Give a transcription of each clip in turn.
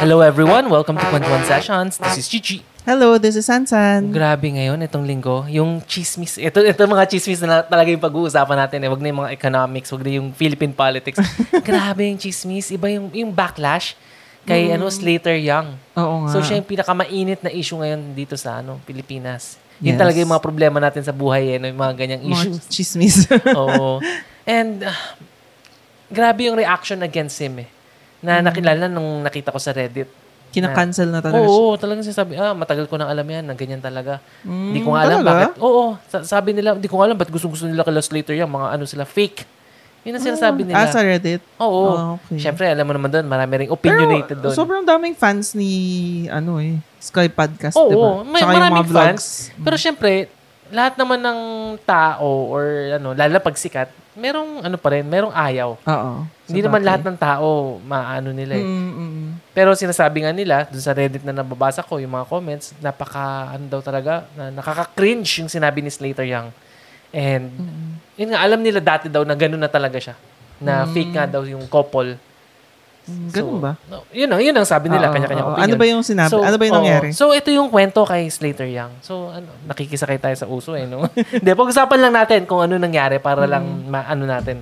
Hello everyone, welcome to Kwentuhan Sessions. This is Chichi. Hello, this is Sansan. Grabe ngayon itong linggo, yung chismis. Ito ito mga chismis na talaga yung pag-uusapan natin eh. Wag na yung mga economics, wag na yung Philippine politics. Grabe yung chismis, iba yung yung backlash kay ano Slater Young. Oo nga. So siya yung pinakamainit na issue ngayon dito sa ano, Pilipinas. Yun Yes. talaga yung mga problema natin sa buhay eh, no? yung mga ganyang Mga issues. chismis. Oo. And ah, grabe yung reaction against him eh. Na nakilala nung nakita ko sa Reddit. Kinakancel na talaga siya. Oo, talagang sinasabi, ah, matagal ko nang alam yan, na ganyan talaga. Hindi Mm, ko nga alam talaga? bakit. Oo, sa- sabi nila, hindi ko nga alam ba't gusto-gusto nila kila Slater yan, mga ano sila, fake. Yun ang sinasabi nila. Ah, sa Reddit? Oo. Ah, okay. Siyempre, alam mo naman doon, marami ring opinionated doon. sobrang daming fans ni, ano eh, Sky Podcast, Oo, diba? may Tsaka maraming mga vlogs. Pero siyempre, lahat naman ng tao or ano, lalo pag sikat, merong ano pa rin, merong ayaw. Oo. Hindi naman lahat ng tao maano nila eh. Mm, mm, mm. Pero sinasabi nga nila, dun sa Reddit na nababasa ko, yung mga comments, napaka, ano daw talaga, na nakaka-cringe yung sinabi ni Slater Young. And, yun nga, alam nila dati daw na gano'n na talaga siya. Na fake nga daw yung couple. Mm, Ganun ba? No, yun ang, yun ang sabi nila, Oo, kanya-kanya opinion. Ano ba yung sinabi? ano ba yung nangyari? So, ito yung kwento kay Slater Young. So, ano, nakikisakay tayo sa uso eh, no? Hindi, pag-usapan lang natin kung ano nangyari para lang Mm. maano natin.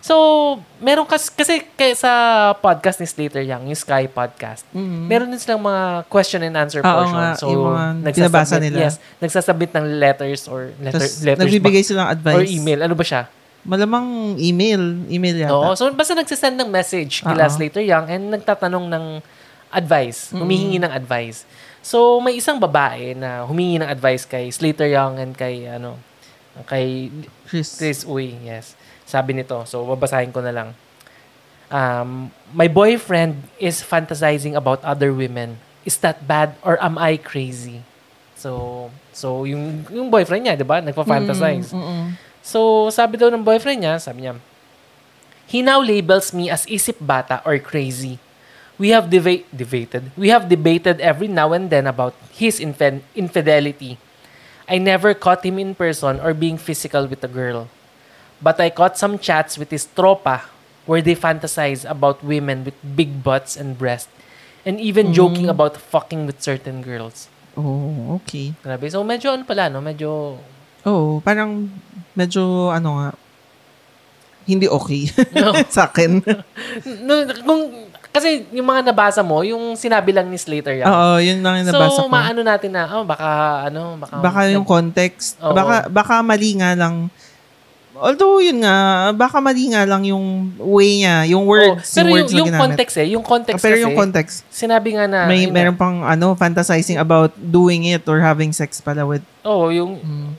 So, meron kas kasi kay, sa podcast ni Slater Young, yung Sky Podcast, Mm. meron din silang mga question and answer Oo portion. nga, so, yung mga nagsasubmit- nila. Yes, nagsasubmit ng letters or letter, Tapos, letters nagbibigay silang advice. or email. Ano ba siya? Malamang email. Email yata. Oo. So, basta nagsasend ng message kila Oo. Slater Young and nagtatanong ng advice, humihingi ng advice. So, may isang babae na humingi ng advice kay Slater Young and kay, ano, kay Chris. Chris Uy, yes. Sabi nito. So, babasahin ko na lang. Um, my boyfriend is fantasizing about other women. Is that bad or am I crazy? So, so yung, yung boyfriend niya, di ba? Nagpa-fantasize. Mm, mm, So, sabi daw ng boyfriend niya, sabi niya, He now labels me as isip bata or crazy. We have deba- debated. We have debated every now and then about his infe- infidelity. I never caught him in person or being physical with a girl. But I caught some chats with his tropa where they fantasize about women with big butts and breasts and even joking about fucking with certain girls. Oh, okay. Grabe. So, medyo ano pala, no? Medyo Oo, parang medyo ano nga, hindi okay sa akin. no, kung, kasi yung mga nabasa mo, yung sinabi lang ni Slater yan. Oo, yun lang yung so, nabasa ko. maano natin na, oh, baka, ano, baka, baka yung context, Oo. baka baka mali nga lang. Although yun nga, baka mali nga lang yung way niya, yung Oh, words, pero yung yung, words yung ginamit. context eh, yung context Ah, pero kasi, yung context, sinabi nga na, may meron pang ano, fantasizing about doing it or having sex pala with. oh, yung, Mm.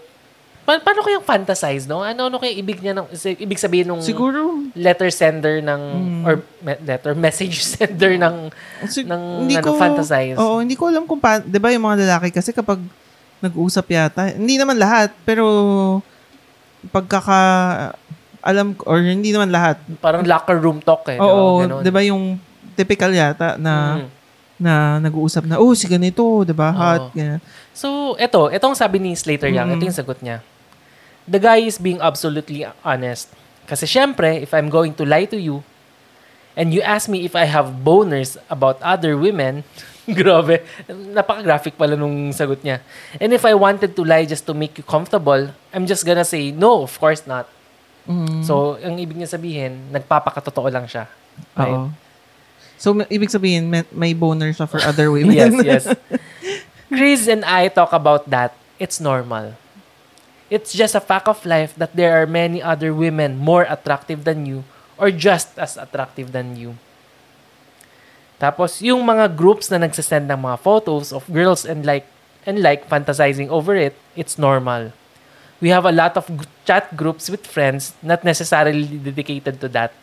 Pa- paano kayang fantasize, no? Ano, ano kayang ibig niya, ng, ibig sabihin nung Siguro, letter sender ng, Mm. or me- letter, message sender ng, sig- ng ano, fantasize. Oo, hindi ko alam kung pa, 'di ba yung mga lalaki kasi kapag nag-usap yata, hindi naman lahat, pero pagkaka alam ko- or hindi naman lahat. parang locker room talk eh. Oo, no? 'di ba yung typical yata na Mm. na nag-uusap na, oh, si ganito, 'di ba? Hot, ganyan. So, eto, etong sabi ni Slater Young, Mhm. ito yung sagot niya. The guy is being absolutely honest. Kasi syempre, if I'm going to lie to you, and you ask me if I have boners about other women, grabe, napaka-graphic pala nung sagot niya. And if I wanted to lie just to make you comfortable, I'm just gonna say, no, of course not. Mm, So, ang ibig niya sabihin, nagpapakatotoo lang siya. Right? oo. So, ibig sabihin, may, may boner siya for other women. yes, yes. Chris and I talk about that. It's normal. It's just a fact of life that there are many other women more attractive than you or just as attractive than you. Tapos, yung mga groups na nagsasend ng mga photos of girls and like and like fantasizing over it, it's normal. We have a lot of chat groups with friends not necessarily dedicated to that.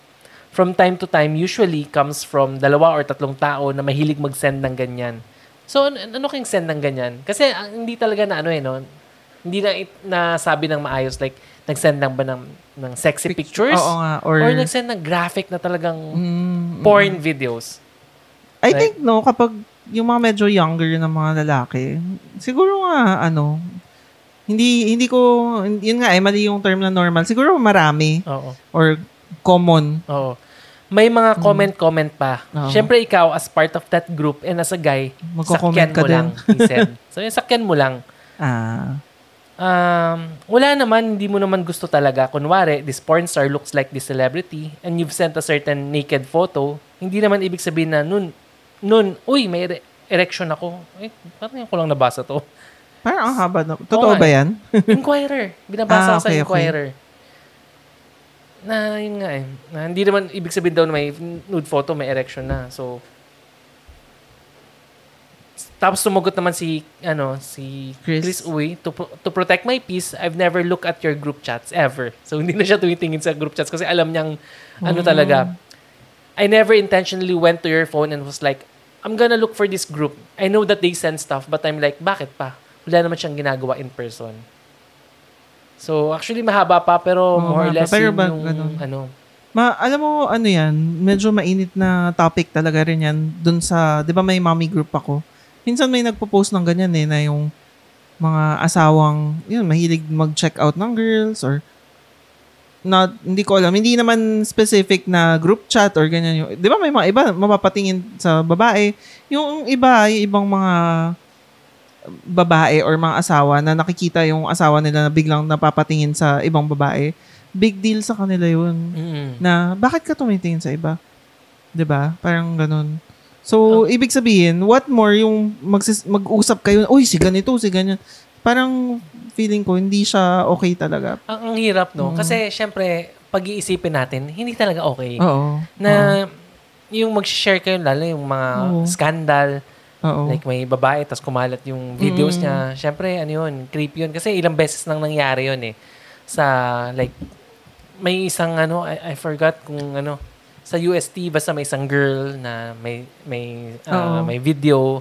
From time to time, usually comes from dalawa or tatlong tao na mahilig mag-send ng ganyan. So, ano, ano kayong send ng ganyan? Kasi ah, hindi talaga na ano eh, no? Hindi na it, nasabi ng maayos. Like, nag-send lang ba ng, ng sexy pictures? Oo nga. Or, Or nag-send ng graphic na talagang Mm, porn videos? I Right? think, no, kapag yung mga medyo younger na mga lalaki, siguro nga, ano, hindi, hindi ko, yun nga, eh, mali yung term na normal. Siguro marami Oo. or common. Oo. may mga comment-comment pa. Siyempre, ikaw, as part of that group and as a guy, Magko-comment sakyan ka mo din. lang, he said. so, yung sakyan mo lang. Ah. Um, wala naman, hindi mo naman gusto talaga. Kunwari, this porn star looks like this celebrity and you've sent a certain naked photo, hindi naman ibig sabihin na nun, nun, uy, may ere- erection ako. Eh, parang yung ko lang nabasa to. Parang ang haba na. Totoo ba eh. yan? Inquirer. Binabasa Ah, ko sa okay, okay. Inquirer. Na, yun nga eh. Na, hindi naman ibig sabihin daw na may nude photo, may erection na. So, tapos sumagot naman si ano si Chris. Chris, Uy to, to protect my peace I've never looked at your group chats ever so hindi na siya tumitingin sa group chats kasi alam niyang ano talaga I never intentionally went to your phone and was like I'm gonna look for this group I know that they send stuff but I'm like bakit pa wala naman siyang ginagawa in person so actually mahaba pa pero Oo, more or less Pero ba yung ganun? ano Ma, alam mo, ano yan, medyo mainit na topic talaga rin yan. Dun sa, di ba may mommy group ako? Minsan may nagpo-post ng ganyan eh, na yung mga asawang, yun, mahilig mag-check out ng girls or not, hindi ko alam. Hindi naman specific na group chat or ganyan yung, di ba may mga iba mapapatingin sa babae. Yung iba, yung ibang mga babae or mga asawa na nakikita yung asawa nila na biglang napapatingin sa ibang babae, big deal sa kanila yun mm, na bakit ka tumitingin sa iba? 'Di ba? Parang ganun. So, ibig sabihin, what more yung magsis- mag-usap kayo, uy, si ganito, si ganyan. Parang feeling ko, hindi siya okay talaga. ang, ang hirap no Mm. kasi syempre pag-iisipin natin hindi talaga okay Oo. na yung mag-share kayo lalo yung mga Oo. scandal Oo. like may babae tapos kumalat yung videos Mm. niya syempre ano yun creepy yun kasi ilang beses nang nangyari yun eh sa like may isang ano I, I forgot kung ano sa UST basta may isang girl na may may ah, Oo. may video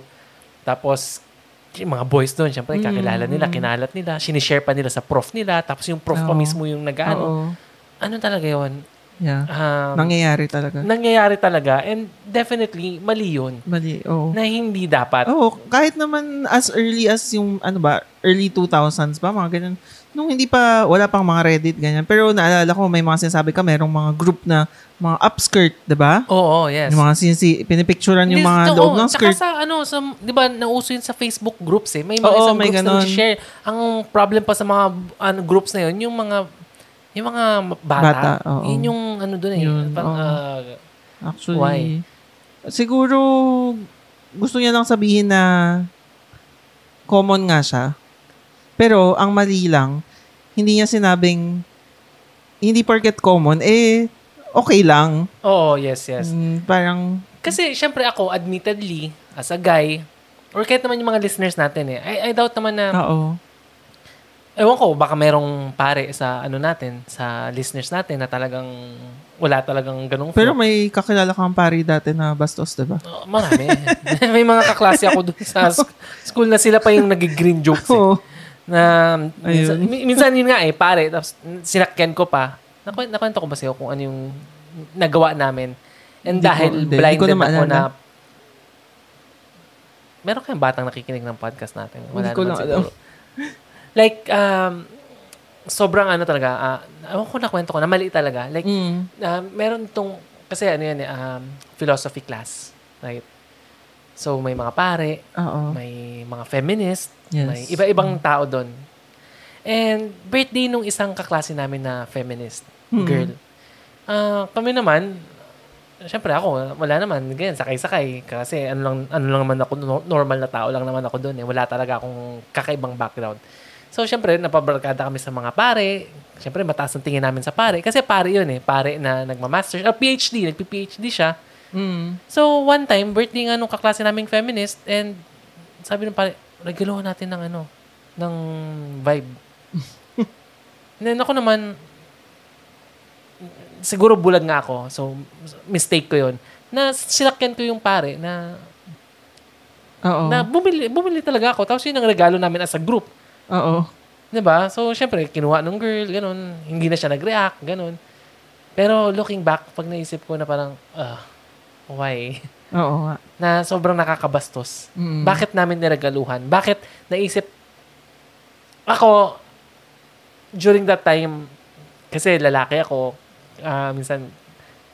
tapos yung mga boys doon syempre Mm. kakilala nila kinalat nila sinishare pa nila sa prof nila tapos yung prof pa Oo. mismo yung nag-ano Oo. ano talaga yun Yeah. um, Nangyayari talaga. nangyayari talaga and definitely mali yun Mali. Oo. na hindi dapat. Oo, kahit naman as early as yung, ano ba, early 2000s ba, mga ganyan. Nung hindi pa, wala pang mga Reddit, ganyan. Pero naalala ko, may mga sinasabi ka, merong mga group na, mga upskirt, di ba? Oo, yes. Yung mga sinisi, pinipicturean yung mga oo, loob ng skirt. sa ano, sa, di ba, nauso yun sa Facebook groups eh. May mga Oo, isang may groups na share. Ang problem pa sa mga ano, groups na yun, yung mga yung mga bata, Bata, oo. yun yung ano doon eh. Yun, Parang, oo. ah, Actually, Why? siguro, gusto niya lang sabihin na common nga siya. Pero, ang mali lang, hindi niya sinabing, hindi porket common, eh, okay lang. oo, yes, yes. Mm, parang, Kasi, syempre ako, admittedly, as a guy, or kahit naman yung mga listeners natin eh, I, I doubt naman na, oo. ewan ko, baka merong pare sa ano natin, sa listeners natin na talagang wala talagang ganong Pero may kakilala kang pari dati na bastos, diba? Oh, marami. May mga kaklase ako dun sa school na sila pa yung nag-green jokes eh. Na, minsan, Ayun. minsan yun nga eh, pare, tapos sinakyan ko pa. Nakwento, nakwento ko ba sa'yo kung ano yung nagawa namin? And Hindi ko- dahil hindi, hindi ko blinded na ako maalala. na meron kayong batang nakikinig ng podcast natin. Wala Hindi ko naman lang siguro. Like, um, sobrang ano talaga, uh, ewan ko na kwento ko, na mali talaga. Like, Mm. uh, meron tong, kasi ano yan eh, um, philosophy class. Right? So, may mga pare, Oo. may mga feminist, Yes. may iba-ibang tao doon. And birthday nung isang kaklase namin na feminist Hmm. girl. Ah, kami naman, syempre ako, wala naman, ganyan, sakay-sakay. Kasi ano lang, ano lang naman ako, no- normal na tao lang naman ako doon. Eh. Wala talaga akong kakaibang background. So, syempre, napabarkada kami sa mga pare. Syempre, mataas ang tingin namin sa pare. Kasi pare yun eh. Pare na nagmamaster. Uh, PhD. Nagpi-PhD siya. Mm. So, one time, birthday nga nung kaklase naming feminist, and sabi ng pare, regalohan natin ng ano, ng vibe. and then ako naman, siguro bulag nga ako, so mistake ko yun, na sinakyan ko yung pare na, Oo. na bumili, bumili talaga ako. Tapos yun ang regalo namin as a group. Oo. 'Di ba? So, syempre, kinuha nung girl, ganun. Hindi na siya nag-react, ganun. Pero looking back, pag naisip ko na parang, ah, why? Oo nga. na sobrang nakakabastos. Mm. Bakit namin niregaluhan? Bakit naisip ako during that time kasi lalaki ako ah, minsan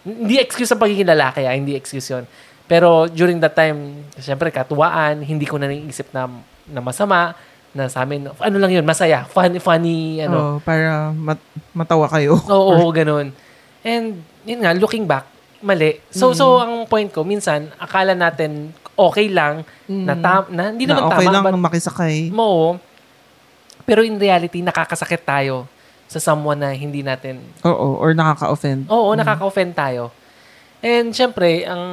Hindi excuse ang pagiging lalaki, ah, hindi excuse yun. Pero during that time, syempre katuwaan, hindi ko na naisip na, na masama, na sa amin, ano lang yun, masaya, funny, funny, ano. Oo, para mat- matawa kayo. Oo, oo, ganun. And, yun nga, looking back, mali. So, so ang point ko, minsan, akala natin okay lang, na, tam- na hindi na naman okay tama, lang but makisakay. mo, pero in reality, nakakasakit tayo sa someone na hindi natin, Oo, or nakaka-offend. oo, nakaka-offend tayo. And syempre, ang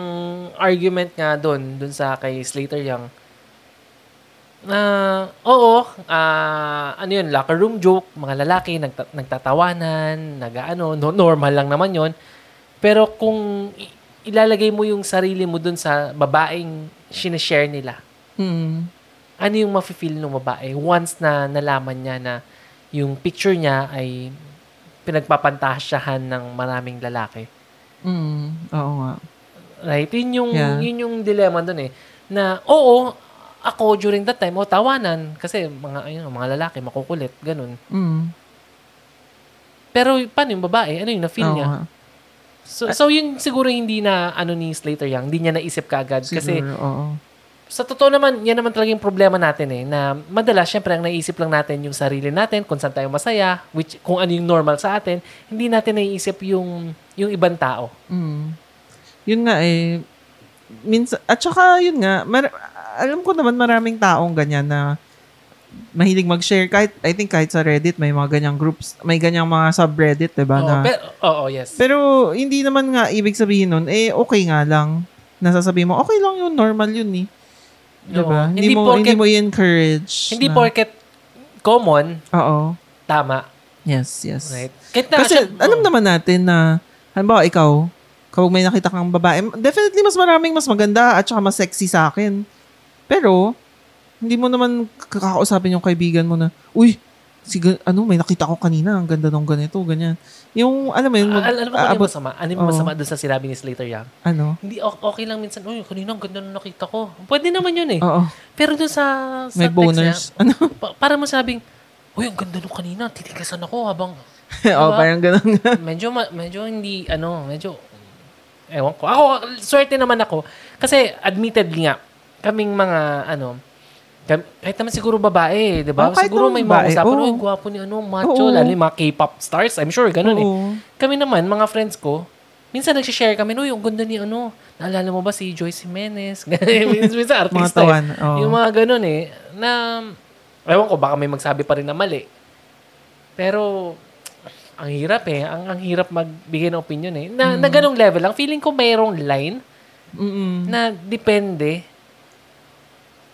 argument nga doon, doon sa kay Slater Young, na oo, ah, ano yun, locker room joke, mga lalaki, nagta- nagtatawanan, nag-ano, no, normal lang naman yon Pero kung ilalagay mo yung sarili mo dun sa babaeng sinishare nila, Mm. ano yung mafe-feel ng babae once na nalaman niya na yung picture niya ay pinagpapantasyahan ng maraming lalaki. Mm. Oo nga. Right? Yun yung, Yeah. yun yung dilemma dun eh. Na, oo, ako during that time, oh, tawanan. Kasi mga, ayun, mga lalaki, makukulit, ganun. Mm. Pero paano yung babae? Ano yung na-feel Oo niya? nga. So, so yun siguro hindi na ano ni Slater Young, hindi niya naisip kaagad. Kasi Siguro, oo. sa totoo naman, yan naman talaga yung problema natin eh. Na madalas, syempre, ang naisip lang natin yung sarili natin, kung saan tayo masaya, which, kung ano yung normal sa atin, hindi natin naiisip yung, yung ibang tao. Mm. Yun nga eh. Minsan, at saka yun nga, mar- alam ko naman maraming taong ganyan na mahilig mag-share. Kahit, I think kahit sa Reddit, may mga ganyang groups, may ganyang mga subreddit, diba? Oo, na, pero, oo, yes. pero hindi naman nga ibig sabihin nun, eh okay nga lang. Nasasabihin mo, okay lang yun, normal yun eh. Diba? Oo. Hindi, Hindi mo, porket- hindi mo i-encourage. hindi na- porket common, Oo. tama. Yes, yes. Right? Kahit na, Kasi siya- alam naman natin na, halimbawa ikaw, kapag may nakita kang babae, definitely mas maraming mas maganda at saka mas sexy sa akin. Pero, hindi mo naman kakausapin yung kaibigan mo na, uy, si, ano, may nakita ko kanina, ang ganda nung ganito, ganyan. Yung, alam mo yun, mag, Al- alam mo kung ano masama? Ano yung masama doon sa sinabi ni Slater Young? ano, Hindi, okay lang minsan, uy, kanina ang ganda nung nakita ko. Pwede naman yun eh. oo, Pero doon sa, sa may text boners. Ano? niya, pa- para mo sabing, uy, ang ganda nung kanina, titigasan ako habang, Oo, parang ganun medyo, ma- medyo hindi, ano, medyo, ewan ko. Ako, swerte naman ako. Kasi, admittedly nga, kaming mga, ano, kahit naman siguro babae, di ba? Oh, siguro may babae, mga usapan, uy, gwapo ni ano, macho, Oo. lalo yung mga K-pop stars. I'm sure, ganun eh. Oo. Kami naman, mga friends ko, minsan nagsishare kami, uy, ang ganda ni ano, naalala mo ba si Joyce Jimenez? minsan, minsan Mga artista tawan. eh. oo. Yung mga ganun eh, na, ewan ko, baka may magsabi pa rin na mali. Pero, ang hirap eh. Ang, ang hirap magbigay ng opinion eh. Na, na ganong level lang. Feeling ko mayroong line Mm-mm. na depende.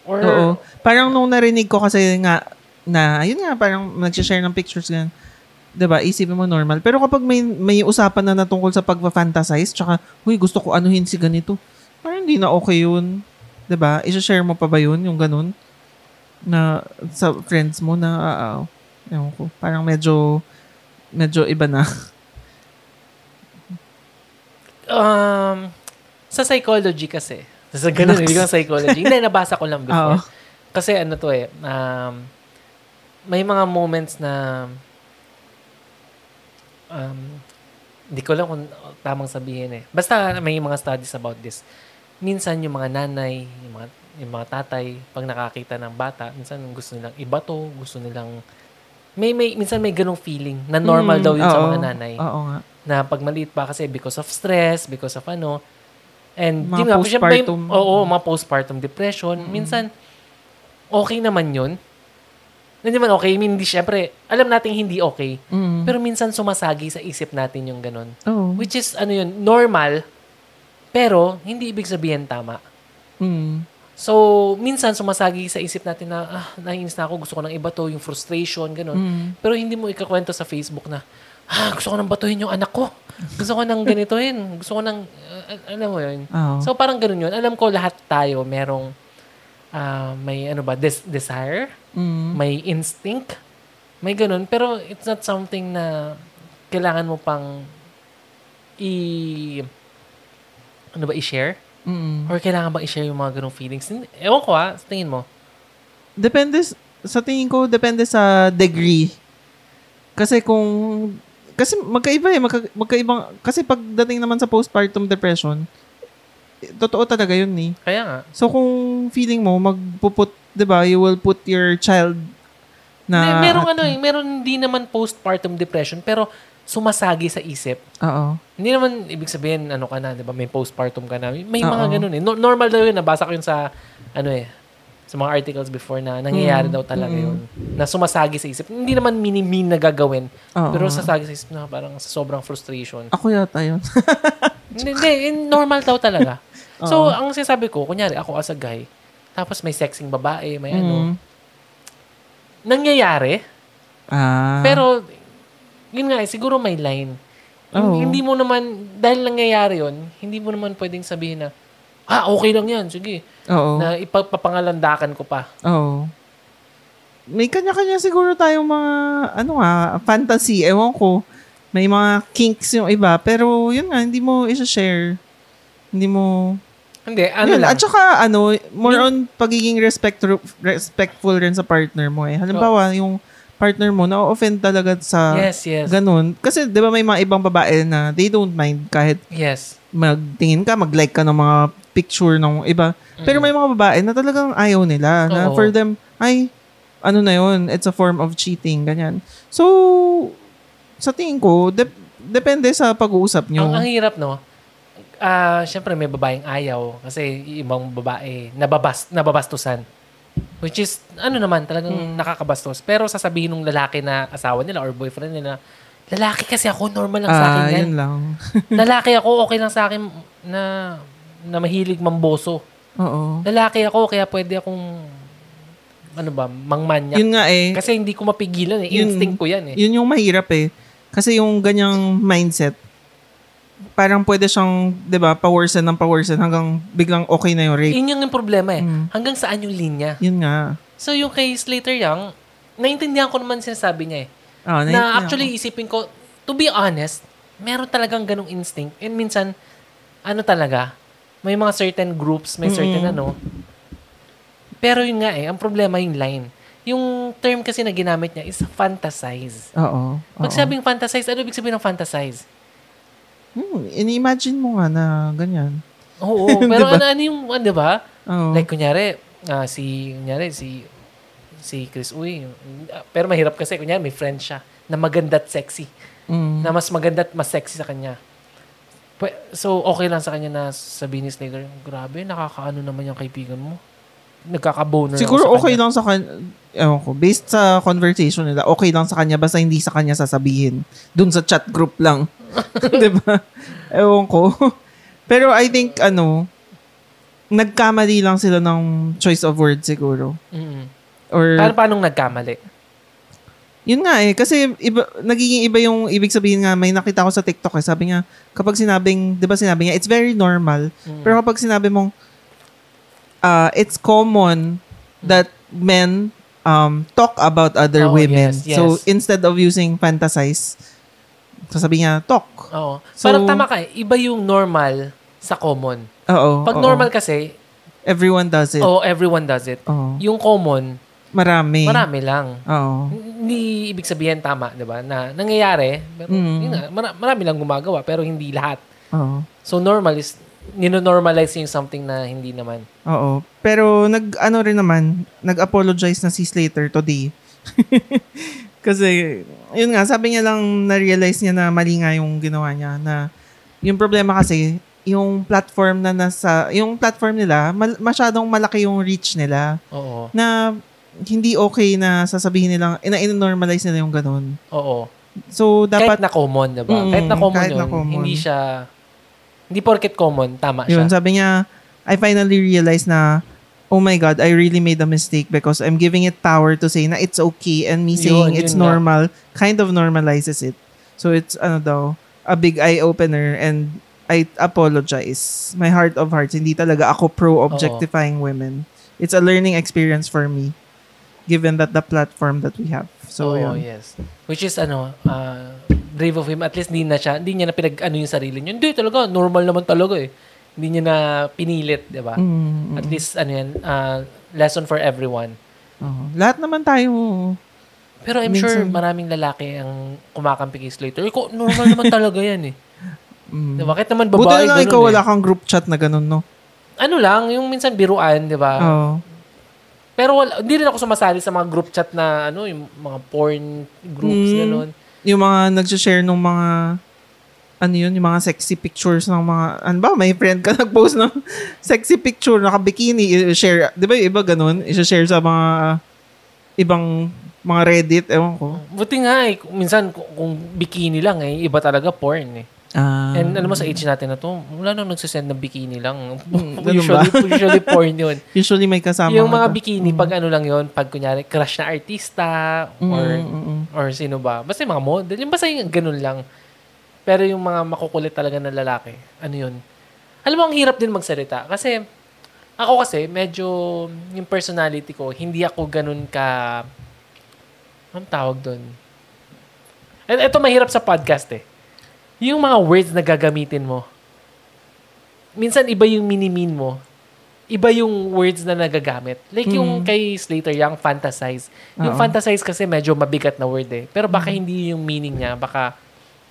Or, Oo. Parang nung narinig ko kasi nga, na, ayun nga, parang nagsishare ng pictures ganyan. 'Di ba Isipin mo normal. Pero kapag may, may usapan na natungkol sa pagpa-fantasize, tsaka, huy, gusto ko anuhin si ganito. Parang hindi na okay yun. 'Di ba I-share mo pa ba yun, yung ganun? Na, sa friends mo na, ah, ewan ko, parang medyo, medyo iba na. um, sa psychology kasi, sa ganun, hindi ko sa psychology. Hindi, nabasa ko lang before. Oo. Kasi ano to eh, um, may mga moments na um, hindi ko lang kung tamang sabihin eh. Basta may mga studies about this. Minsan yung mga nanay, yung mga, yung mga tatay, pag nakakita ng bata, minsan gusto nilang ibato, gusto nilang may, may minsan may ganong feeling na normal Mm, daw yun sa oo. mga nanay Oo nga. na pag maliit pa kasi because of stress, because of ano. And Mga yun nga, postpartum. Oo, mga postpartum depression. Minsan, okay naman yun. Hindi man okay, I mean, hindi, syempre, alam natin hindi okay. Mm. Pero minsan sumasagi sa isip natin yung ganun. Oo. Which is, ano yun, normal, pero hindi ibig sabihin tama. Mm. So, minsan sumasagi sa isip natin na, ah, naiinis na ako, gusto ko ng iba to, yung frustration, ganun. Mm. Pero hindi mo ikakwento sa Facebook na, ah, gusto ko nang batuhin yung anak ko. Gusto ko nang ganitoin. Gusto ko nang, alam mo yun. Oo. So, parang ganun yun. Alam ko lahat tayo merong, ah, may ano ba, des- desire, Mm. may instinct, may ganun. Pero it's not something na kailangan mo pang i, ano ba, i-share? Mm. Or kailangan bang i-share yung mga ganung feelings? Ewan ko ah, sa tingin mo. Depende, sa tingin ko, depende sa degree. Kasi kung, kasi magkaiba eh. Magka, magkaibang, kasi pagdating naman sa postpartum depression, totoo talaga yun eh. Kaya nga. So kung feeling mo, magpuput, di ba, you will put your child na... May, merong ano eh, meron hindi naman postpartum depression, pero sumasagi sa isip. Oo. Hindi naman ibig sabihin ano ka na, 'di ba? May postpartum ka na. May Oo. mga ganun eh. No- normal daw 'yun, nabasa ko 'yun sa ano eh sa mga articles before na nangyayari Mm, daw talaga mm. 'yun. Na sumasagi sa isip. Hindi naman mini-mean na gagawin, Oo. pero sasagi sa isip na parang sa sobrang frustration. Ako yata yun. hindi, hindi, normal daw talaga. Oo. so, ang sinasabi ko, kunyari ako as a guy, tapos may sexing babae, may ano, Mm. nangyayari, Ah. pero yun nga eh, siguro may line. Oo. Hindi mo naman, dahil nangyayari yun, hindi mo naman pwedeng sabihin na, ah, okay lang yan, sige. Oo. Na ipapapangalandakan ko pa. Oo. May kanya-kanya siguro tayong mga, ano nga, fantasy. Ewan ko. May mga kinks yung iba. Pero, yun nga, hindi mo isa-share. Hindi mo... Hindi, ano Yun, lang. At saka, ano, more on pagiging respect, respectful rin sa partner mo eh. Halimbawa, yung partner mo, na-offend talaga sa yes, yes. ganun. Kasi, di ba may mga ibang babae na they don't mind kahit yes. magtingin ka, mag-like ka ng mga picture ng iba. Pero may mga babae na talagang ayaw nila. Na Oo. for them, ay, ano na yun, it's a form of cheating, ganyan. So, sa tingin ko, dep- depende sa pag-uusap nyo. Ang, ang hirap, no? Ah, syempre may babaeng ayaw kasi ibang babae nababas nababastusan. Which is ano naman talagang Hmm. nakakabastos. Pero sasabihin ng lalaki na asawa nila or boyfriend nila, lalaki kasi ako normal lang sa akin Ah, yan. yun lang. lalaki ako okay lang sa akin na na mahilig mamboso. Oo. Lalaki ako kaya pwede akong ano ba, mangmanya. Yun nga eh. Kasi hindi ko mapigilan eh. Yun- Instinct ko yan eh. Yun yung mahirap eh. Kasi yung ganyang mindset, parang pwede siyang, di ba, paworsen ng paworsen hanggang biglang okay na yung rape. Yun yung problema eh. Mm. Hanggang saan yung linya? Yun nga. So yung kay Slater Young, naintindihan ko naman sinasabi niya eh. Ah, na actually isipin ko, to be honest, meron talagang ganong instinct. And minsan, ano talaga, may mga certain groups, may certain Mm-mm. ano. Pero yun nga eh, ang problema yung line. Yung term kasi na ginamit niya is fantasize. Oo. Pag sabing fantasize, ano ibig sabihin ng fantasize? Hmm, ini-imagine mo nga na ganyan. Oo, pero Diba? ano, ano yung, ano, ba? Oo. Like, kunyari, ah, si, kunyari, si, si Chris Uy, ah, pero mahirap kasi, kunyari, may friend siya na maganda at sexy. Mm. Na mas maganda at mas sexy sa kanya. So, okay lang sa kanya na sabihin ni Slater, grabe, nakakaano naman yung kaibigan mo. Nagkaka-boner Siguro sa okay kanya. lang sa kanya, ewan ko, based sa conversation nila, okay lang sa kanya, basta hindi sa kanya sasabihin. Dun sa chat group lang. Di ba? Ewan ko. Pero I think, ano, nagkamali lang sila ng choice of words siguro. Mm. Or, Paano, paano nagkamali? Yun nga eh, kasi iba, nagiging iba yung ibig sabihin nga, may nakita ko sa TikTok eh, sabi nga, kapag sinabing, di ba sinabi niya, it's very normal. Mm. Pero kapag sinabi mong, uh, it's common that men um, talk about other Oh, women. yes, yes. So, instead of using fantasize, sasabi niya, talk. Oo. So- Parang tama ka, eh. iba yung normal sa common. Oo. Pag oo. normal kasi, Everyone does it. oh, everyone does it. Oo. Yung common, Marami. marami lang. Oo. Hindi ibig sabihin tama, 'di ba? Na nangyayari, pero Mm. yun nga, mara- marami lang gumagawa pero hindi lahat. Oo. So normal is nino-normalize yung something na hindi naman. Oo. Pero nag ano rin naman, nag-apologize na si Slater today. kasi yun nga, sabi niya lang na-realize niya na mali nga yung ginawa niya na yung problema kasi yung platform na nasa yung platform nila mal- masyadong malaki yung reach nila Oo. na hindi okay na sasabihin nilang ina normalize nila yung ganun. Oo. So dapat kahit na common, 'di ba? Mm, kahit na common kahit na yun, common. hindi siya hindi porket common, tama Yun, siya. sabi niya, I finally realized na, oh my God, I really made a mistake because I'm giving it power to say na it's okay and me Yun, saying yun it's nga. normal kind of normalizes it. So it's, ano daw, a big eye-opener and I apologize. My heart of hearts, hindi talaga ako pro-objectifying women. It's a learning experience for me given that the platform that we have. So, Oo, yun. yes. Which is ano, uh, brave of him. At least hindi na siya, hindi niya na pinag ano yung sarili niya. Hindi talaga, normal naman talaga eh. Hindi niya na pinilit, 'di ba? Mm, mm. At least ano yan, uh, lesson for everyone. Oo. Lahat naman tayo Pero I'm sure Minsan- maraming lalaki ang kumakampi kay Slater. Ikaw, normal naman talaga yan eh. Mm. Diba? Kahit naman Buti babae, na lang ikaw eh. wala kang group chat na ganun, no? Ano lang, yung minsan biruan, di ba? Oo. Pero wala, hindi rin ako sumasali sa mga group chat na ano, yung mga porn groups, Mm. gano'n. Yung mga nag-share ng mga ano yun, yung mga sexy pictures ng mga, ano ba, may friend ka nag-post ng sexy picture, naka-bikini, i-share, di ba yung iba ganun, i-share sa mga ibang mga Reddit, ewan ko. Buti nga eh, minsan kung, kung bikini lang eh, iba talaga porn eh. Ah. And alam mo sa age natin na to, wala nang nagsisend ng bikini lang. Mm, usually, usually porn yun. usually may kasama yung mga bikini, pag ano lang yun, pag kunyari crush na artista, or Mm, mm, mm. or sino ba, basta yung mga model, yung basta yung ganun lang. Pero yung mga makukulit talaga na lalaki, ano yun? Alam mo, ang hirap din magsalita. Kasi, ako kasi, medyo, yung personality ko, hindi ako ganun ka, anong tawag doon? Ito mahirap sa podcast eh. Yung mga words na gagamitin mo, minsan iba yung minimin mo, iba yung words na nagagamit. Like yung kay Slater Young, fantasize. Yung Oo. fantasize kasi medyo mabigat na word eh. Pero baka hindi yung meaning niya, baka,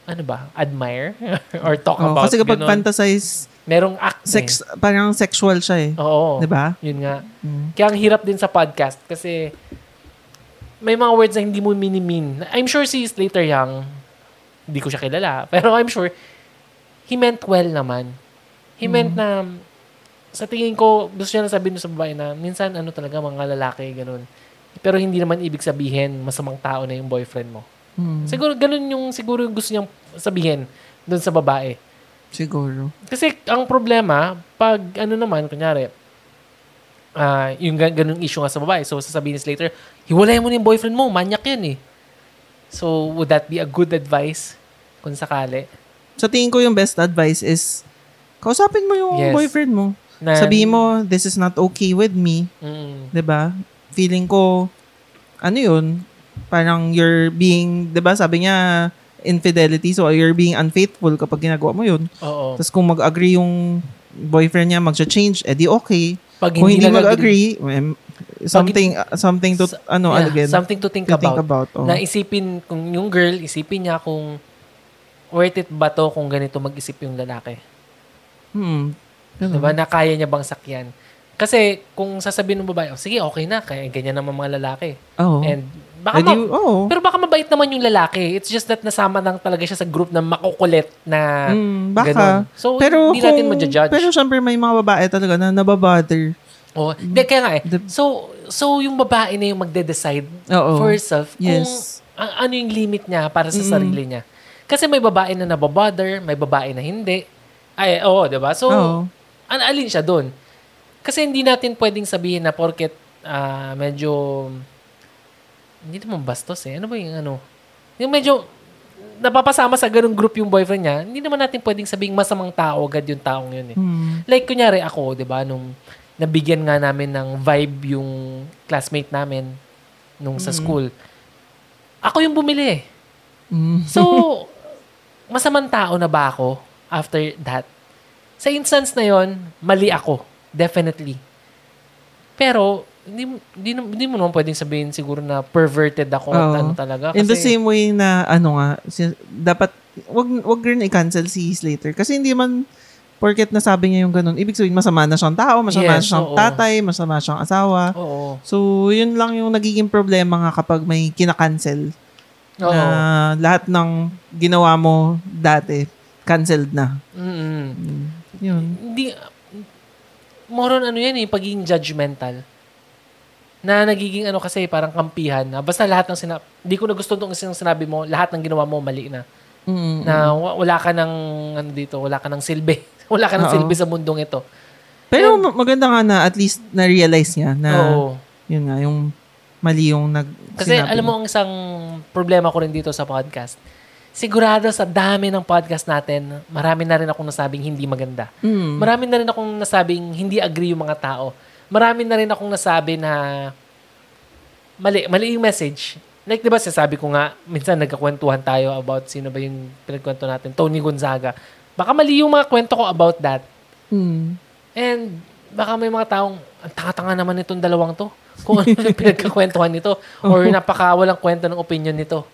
ano ba, admire? Or talk Oh, about. kasi kapag ganun. fantasize, Merong act sex, parang sexual siya eh. eh. Oo. Di ba? Yun nga. Mm. Kaya ang hirap din sa podcast kasi may mga words na hindi mo minimin. I'm sure si Slater Young, hindi ko siya kilala, pero I'm sure he meant well naman. He meant na sa tingin ko, gusto niya na sabihin sa babae na minsan ano talaga mga lalaki, ganun. Pero hindi naman ibig sabihin masamang tao na yung boyfriend mo. Mm. Siguro ganun yung siguro yung gusto niyang sabihin doon sa babae. Siguro. Kasi ang problema, pag ano naman, kunyari, ah yung gan- ganung issue nga sa babae, so sasabihin ni Slater, hiwalay mo na yung boyfriend mo, manyak yan eh. So, would that be a good advice kung sakali? Sa tingin ko yung best advice is, kausapin mo yung Yes. boyfriend mo. Na, Sabihin mo, this is not okay with me. Mm, ba? Feeling ko ano 'yun? Parang you're being, ba? Sabi niya infidelity, so you're being unfaithful kapag ginagawa mo 'yun. oo. Tapos kung mag-agree yung boyfriend niya magcha-change, edi okay. Pag Kung hindi mag-agree, something something to ano yeah, again, something to think to about. think about. oh. Na isipin, kung yung girl, isipin niya kung worth it ba to kung ganito mag-isip yung lalaki. Hmm. Ganun. Diba? Na kaya niya bang sakyan. Kasi kung sasabihin ng babae, oh, sige, okay na, kaya ganyan naman mga lalaki. Oo. And baka ma- oo. Pero baka mabait naman yung lalaki. It's just that nasama lang talaga siya sa group na makukulit na Mm, baka. ganun. So, pero hindi natin ma-judge. Pero syempre may mga babae talaga na nababother. Oh, hindi, kaya nga eh. The- So, so yung babae na yung magde-decide Oo. for herself kung Yes. a- ano yung limit niya para sa Mm. sarili niya. Kasi may babae na nababother, may babae na hindi. Ay, oo, di ba? So, Oo. an alin siya doon? Kasi hindi natin pwedeng sabihin na porket ah, medyo hindi naman bastos eh. Ano ba yung ano? Yung medyo napapasama sa ganung group yung boyfriend niya, hindi naman natin pwedeng sabihin masamang tao agad yung taong yun eh. Hmm. Like, kunyari ako, di ba, nung nabigyan nga namin ng vibe yung classmate namin nung sa school, ako yung bumili eh. Mm. So, masamang tao na ba ako after that? Sa instance na yon mali ako. Definitely. Pero, hindi, mo- hindi, hindi mo naman pwedeng sabihin siguro na perverted ako Oo. ano talaga. In the Kasi- same way na ano nga, dapat wag wag rin i-cancel si Slater kasi hindi man porket nasabi niya yung ganun, ibig sabihin masama na siyang tao, masama Yes, na siyang oo. tatay, masama siyang asawa. Oo. So, yun lang yung nagiging problema nga kapag may kinakancel. Oo. Na lahat ng ginawa mo dati, canceled na. Mm-mm. Mm, Yun. Hindi, more on ano yan eh, pagiging judgmental. Na nagiging ano kasi parang kampihan na basta lahat ng sinab hindi ko na gusto itong sinabi mo, lahat ng ginawa mo mali na. Mm, Na wa- wala ka ng ano dito, wala ka ng silbi. Wala ka ng Oo. silbi sa mundong ito. Pero ma- maganda nga na at least na-realize niya na Oo. yun nga, yung mali yung nag Kasi sinabi alam mo ang isang problema ko rin dito sa podcast. Sigurado sa dami ng podcast natin, marami na rin akong nasabing hindi maganda. Mm. Marami na rin akong nasabing hindi agree yung mga tao. Marami na rin akong nasabi na mali, mali yung message. Like, di ba, sasabi ko nga, minsan nagkakwentuhan tayo about sino ba yung pinagkwento natin, Tony Gonzaga. Baka mali yung mga kwento ko about that. Mm. And baka may mga taong, ang tanga-tanga naman itong dalawang to. kung ano yung pinagkakwentuhan nito or napaka walang kwento ng opinion nito.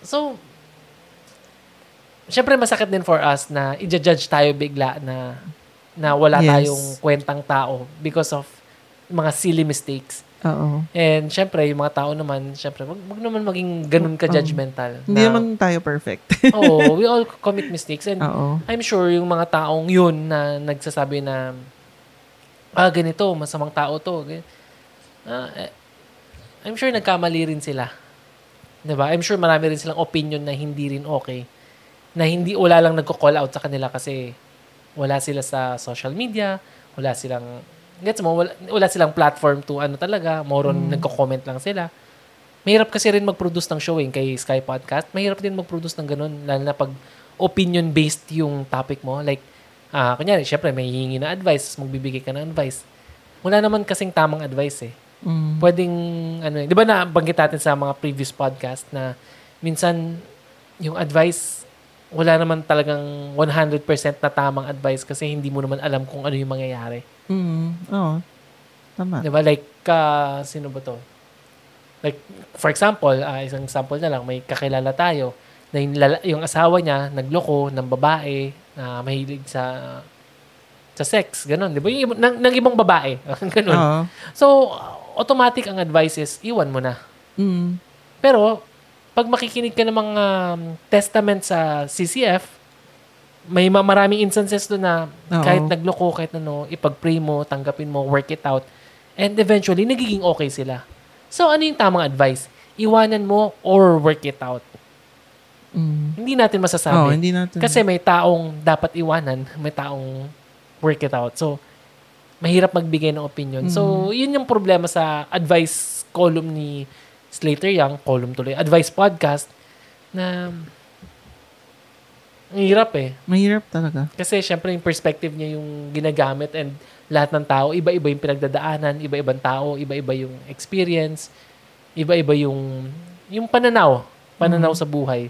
So, syempre masakit din for us na i-judge tayo bigla na na wala Yes. tayong kwentang tao because of mga silly mistakes. Oo. And syempre, yung mga tao naman, syempre, wag, wag naman maging ganun ka-judgmental. Hindi na- naman tayo perfect. Oo, we all commit mistakes. And Oo. I'm sure yung mga taong yun na nagsasabi na ah, ganito, masamang tao to. eh, I'm sure nagkamali rin sila. 'Di ba? I'm sure marami rin silang opinion na hindi rin okay. Na hindi wala lang nagko-call out sa kanila kasi wala sila sa social media, wala silang gets mo, wala, wala silang platform to ano talaga, more on nagko-comment lang sila. Mahirap kasi rin mag-produce ng show eh, kay Sky Podcast. Mahirap din mag-produce ng ganun, lalo na pag opinion-based yung topic mo. Like, ah kunyari, syempre, may hihingi na advice, magbibigay ka ng advice. Wala naman kasing tamang advice eh. Mm. Pwedeng, ano eh, di ba nabanggit natin sa mga previous podcast na minsan yung advice, wala naman talagang 100% na tamang advice kasi hindi mo naman alam kung ano yung mangyayari. Mm. Oo. Tama. Di ba? Like, ka, sino ba to? Like, for example, ah, isang example na lang, may kakilala tayo na yung, lala- yung asawa niya nagloko ng babae na mahilig sa sa sex, ganun. Di ba? Yung, ng, ng ibang babae. ganun. Oo. So, automatic ang advice is, iwan mo na. Mm. Pero, pag makikinig ka ng mga um, testament sa CCF, may ma- maraming instances doon na Oo. kahit nagloko, kahit ano, ipag-pray mo, tanggapin mo, work it out. And eventually, nagiging okay sila. So, ano yung tamang advice? Iwanan mo or work it out. Mm. Hindi natin Oo, masasabi. hindi natin. Kasi may taong dapat iwanan, may taong work it out. So, mahirap magbigay ng opinion. So, Mm. yun yung problema sa advice column ni Slater Young, column tuloy, advice podcast, na ang hirap eh. Mahirap talaga. Kasi syempre yung perspective niya yung ginagamit and lahat ng tao, iba-iba yung pinagdadaanan, iba-ibang tao, iba-iba yung experience, iba-iba yung yung pananaw, pananaw sa buhay.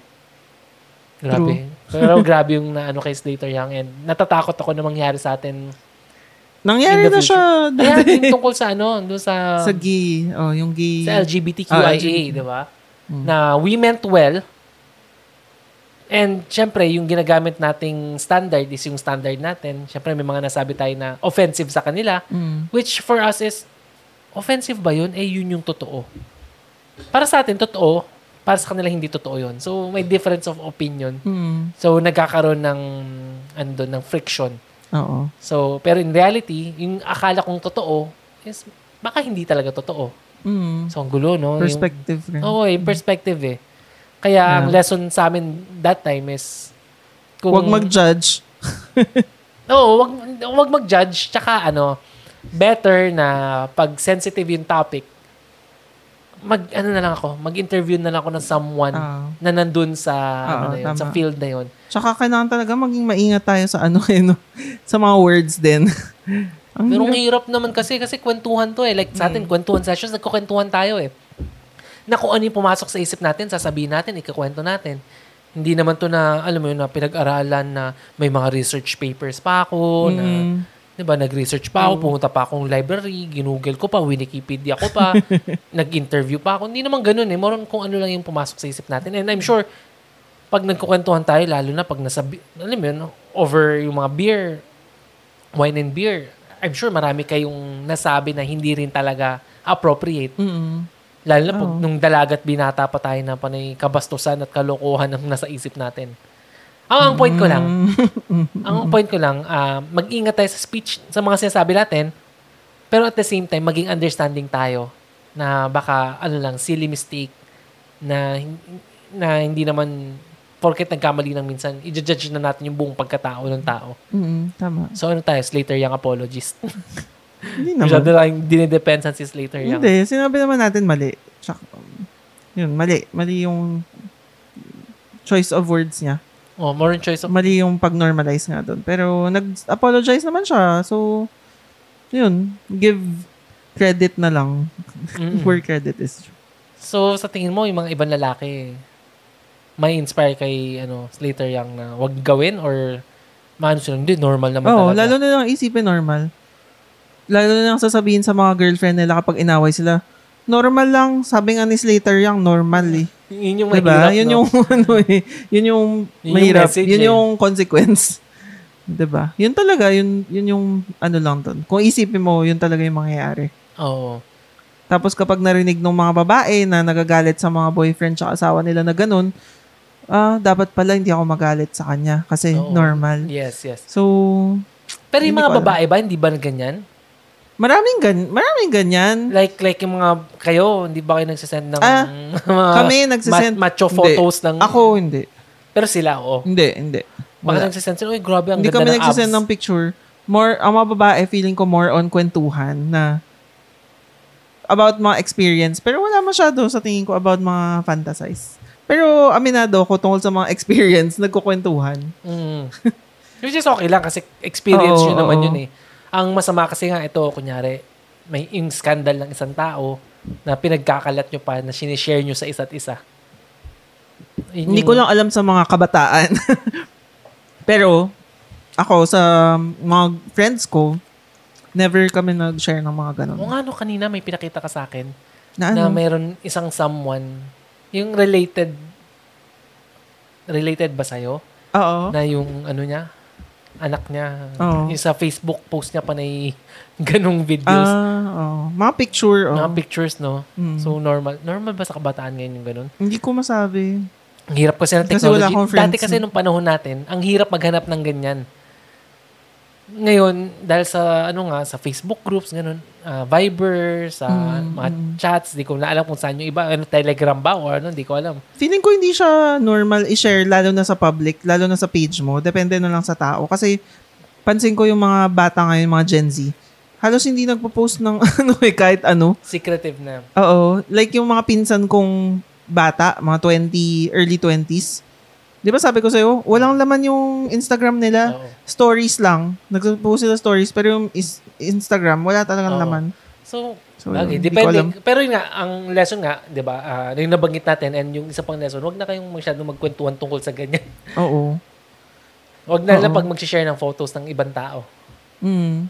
Grabe. Pero grabe yung na ano kay Slater Young and natatakot ako na mangyari sa atin. Nangyari na siya. Kaya yung tungkol sa ano, doon sa sa gay. Oh, yung gay. sa LGBTQIA, Ah, LGBT. di ba? Mm. Na we meant well. And syempre, yung ginagamit nating standard is yung standard natin. Syempre, may mga nasabi tayo na offensive sa kanila. Mm. Which for us is, offensive ba yun? Eh, yun yung totoo. Para sa atin, totoo. Para sa kanila, hindi totoo yun. So, may difference of opinion. Mm. So, nagkakaroon ng, ano doon, ng friction. Oo. So, pero in reality, yung akala kong totoo is, baka hindi talaga totoo. Mm. So, ang gulo, no? Yung- Perspective rin. Oo, eh, perspective eh. Kaya ang Yeah. lesson sa amin that time is Huwag mag-judge. Oo, wag wag mag-judge tsaka ano, better na pag sensitive yung topic, mag ano na lang ako, mag-interview na lang ako ng someone Ah. na nandun sa ano Oo, na yun, sa field na yun. Tsaka kailangan talaga maging maingat tayo sa ano eh, no? sa mga words din. Ang Pero hirap. hirap naman kasi kasi kwentuhan to eh. Like sa atin, kwentuhan sessions, nagkukwentuhan tayo eh. Na kung ano yung pumasok sa isip natin, sasabihin natin, ikakwento natin. Hindi naman to na, alam mo yun, na pinag-aralan na may mga research papers pa ako, na, Mm. Di ba, nag-research pa ako, pumunta pa akong library, ginugel ko pa, Wikipedia ko pa, nag-interview pa ako. Hindi naman ganun eh. More on kung ano lang yung pumasok sa isip natin. And I'm sure, pag nagkukwentuhan tayo, lalo na pag nasa, alam mo yun, over yung mga beer, wine and beer, I'm sure marami kayong nasabi na hindi rin talaga appropriate. Mm. Lalo na pag Oo. nung dalagat binata pa tayo na panay kabastusan at kalokohan ang nasa isip natin. Ang, ang point ko lang, ang point ko lang, ah, mag-ingat tayo sa speech, sa mga sinasabi natin, pero at the same time, maging understanding tayo na baka, ano lang, silly mistake na, na hindi naman, porket nagkamali ng minsan, i-judge na natin yung buong pagkatao ng tao. Mm, tama. So ano tayo, Slater Young apologist. Hindi Masyado naman. lang dinidepensan si Slater Young. Hindi, sinabi naman natin mali. Tsaka, um, yun, mali. Mali yung choice of words niya. Oh, more choice of... Mali yung pag-normalize nga doon. Pero nag-apologize naman siya. So, yun, give credit na lang Mm. where credit is due. So, sa tingin mo, yung mga ibang lalaki, may inspire kay ano, Slater Young na wag gawin or maano sila, hindi, normal naman Oo, talaga. lalo na lang isipin normal. lalo na lang sasabihin sa mga girlfriend nila kapag inaway sila, normal lang. Sabi nga ni Slater Young, normal eh. Yun yung Diba? mahirap, Yun no? yung, ano eh, yun yung Yun yung mahirap. message yun eh. yung consequence. Diba? Yun talaga, yun, yun yung ano lang doon. Kung isipin mo, yun talaga yung mangyayari. Oo. Tapos kapag narinig ng mga babae na nagagalit sa mga boyfriend tsaka asawa nila na ganun, ah, dapat pala hindi ako magalit sa kanya kasi Oo. normal. Yes, yes. So, Pero yung Hindi mga alam. babae ba, hindi ba ganyan? Maraming gan maraming ganyan. Like, like yung mga, kayo, hindi ba kayo nagsasend ng Ah, mga Kami nagsisend. ma- macho Hindi. photos ng... Ako, hindi. Pero sila, oo. Hindi, hindi. Baka nagsasend sila, grabe, ang Hindi ganda ng abs. ng picture. More, ang mga babae, feeling ko more on kwentuhan na about mga experience. Pero wala masyado sa tingin ko about mga fantasize. Pero aminado ko tungkol sa mga experience, nagkukwentuhan. Mm. Which is okay lang kasi experience Oo, yun naman oo. yun eh. Ang masama kasi nga ito, kunyari, may yung scandal ng isang tao na pinagkakalat nyo pa, na sinishare nyo sa isa't isa. Yun Hindi yung- ko lang alam sa mga kabataan. Pero, ako sa mga friends ko, never kami nag-share ng mga O ganun. nga no, kanina may pinakita ka sa akin Na na ano? mayroon isang someone, yung related, related ba sa'yo? Oo. Na yung ano niya, anak niya, Oo. yung sa Facebook post niya pa na ganong videos. Ah, oo. Mga picture, oh. Mga pictures, no? Mm. So, normal. Normal ba sa kabataan ngayon yung ganun? Hindi ko masabi. Ang hirap kasi ng Kasi technology. wala akong friends. Dati kasi nung panahon natin, ang hirap maghanap ng ganyan. Ngayon, dahil sa, ano nga, sa Facebook groups, ganun, ah, Viber, sa Mm, mga chats, di ko na alam kung saan yung iba, ano, Telegram ba o ano, di ko alam. Feeling ko hindi siya normal i-share lalo na sa public, lalo na sa page mo. Depende na lang sa tao. Kasi pansin ko yung mga bata ngayon, mga Gen Z, halos hindi nagpo-post ng ano eh, kahit ano. Secretive na. Oo. Like yung mga pinsan kong bata, mga 20, early 20s. Di ba sabi ko sa'yo, walang laman yung Instagram nila. Oo. Stories lang. Nagpo-post sila stories, pero yung is- Instagram, wala talagang Oo. laman. So, So, hindi ko depende. alam. Pero yun nga, ang lesson nga, di ba, ah, yung nabanggit natin, and yung isa pang lesson, wag na kayong masyadong magkwentuhan tungkol sa ganyan. Oo. Wag na lang Oo. pag mag-share ng photos ng ibang tao. Mm.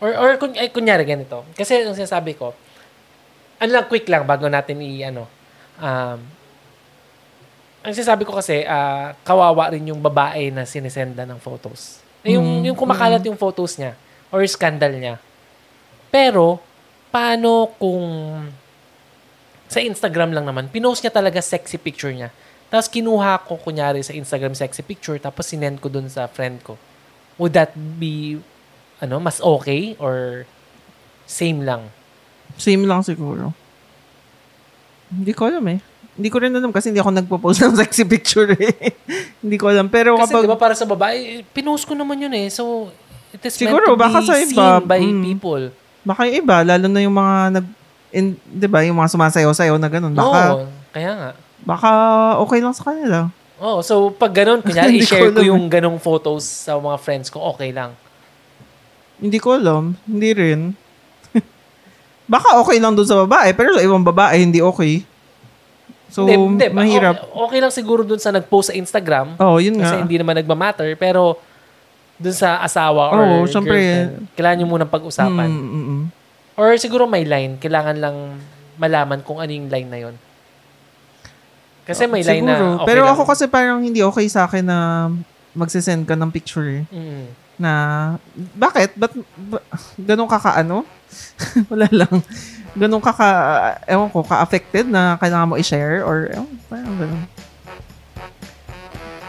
Or, or kun, ay, kunyari ganito. Kasi ang sinasabi ko, ano lang, quick lang bago natin i, ano, um, ang sinasabi ko kasi, ah, kawawa rin yung babae na sinisenda ng photos. Eh, Yung, Mm, yung kumakalat yung photos niya or scandal niya. Pero, paano kung sa Instagram lang naman, pinost niya talaga sexy picture niya. Tapos kinuha ko kunyari sa Instagram sexy picture tapos sinend ko dun sa friend ko. Would that be ano, mas okay or same lang? Same lang siguro. Hindi ko alam eh. Hindi ko rin alam kasi hindi ako nagpo-post ng sexy picture eh. hindi ko alam. Pero Kasi kapag, di ba para sa babae, pinost ko naman yun eh. So, it is Siguro, meant to baka be sa iba, seen by mm. people. baka yung iba, lalo na yung mga nag, in, di ba, yung mga sumasayaw-sayaw na ganun. Baka, Oo, kaya nga. baka okay lang sa kanila. Oh, so pag ganun, kunyari ko i-share ko, eh. yung ganong photos sa mga friends ko, okay lang. Hindi ko alam. Hindi rin. baka okay lang doon sa babae, pero sa ibang babae, hindi okay. So, Hindi, hindi. mahirap. Okay, okay lang siguro dun sa nag-post sa Instagram. Oo, oh, yun Kasi nga. hindi naman nagmamatter. Pero, dun sa asawa or Oo, syempre. girlfriend, kailangan nyo munang pag-usapan. Mm, mm, mm. Or siguro may line. Kailangan lang malaman kung ano yung line na yon. Kasi may line na okay Pero lang. ako kasi parang hindi okay sa akin na magsisend ka ng picture. Mm. Na, bakit? Ba't, ba, ganun ka kaano? Wala lang. Ganun ka ka, ewan ko, ka-affected na kailangan mo i-share or, ewan, parang ganun.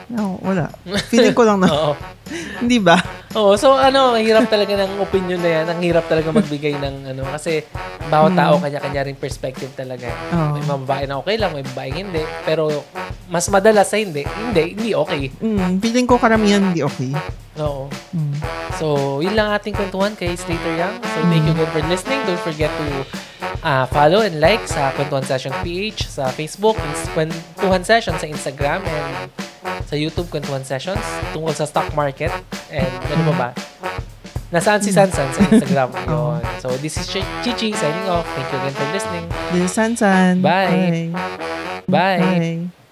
No, wala. Feeling ko lang na, Oo. hindi ba? Oo, so ano, ang hirap talaga ng opinion na yan. Ang hirap talaga magbigay ng ano. Kasi bawat Hmm. tao kanya-kanya rin perspective talaga. Oo. May mga babae na okay lang, may babae hindi. Pero mas madalas sa hindi, hindi, hindi okay. Mm, feeling ko karamihan hindi okay. Oo. Mm. So, yun lang ating kwentuhan kay Slater Young. So, thank you again for listening. Don't forget to uh, follow and like sa Kwentuhan Session PH sa Facebook, Kwentuhan Session sa Instagram, and sa YouTube, Kwentuhan Sessions, tungkol sa stock market. And ano ba ba? Nasaan si Sansan sa Instagram? Yun. So, this is Chi- Chichi signing off. Thank you again for listening. This is Sansan. Bye. Bye. Bye. Bye.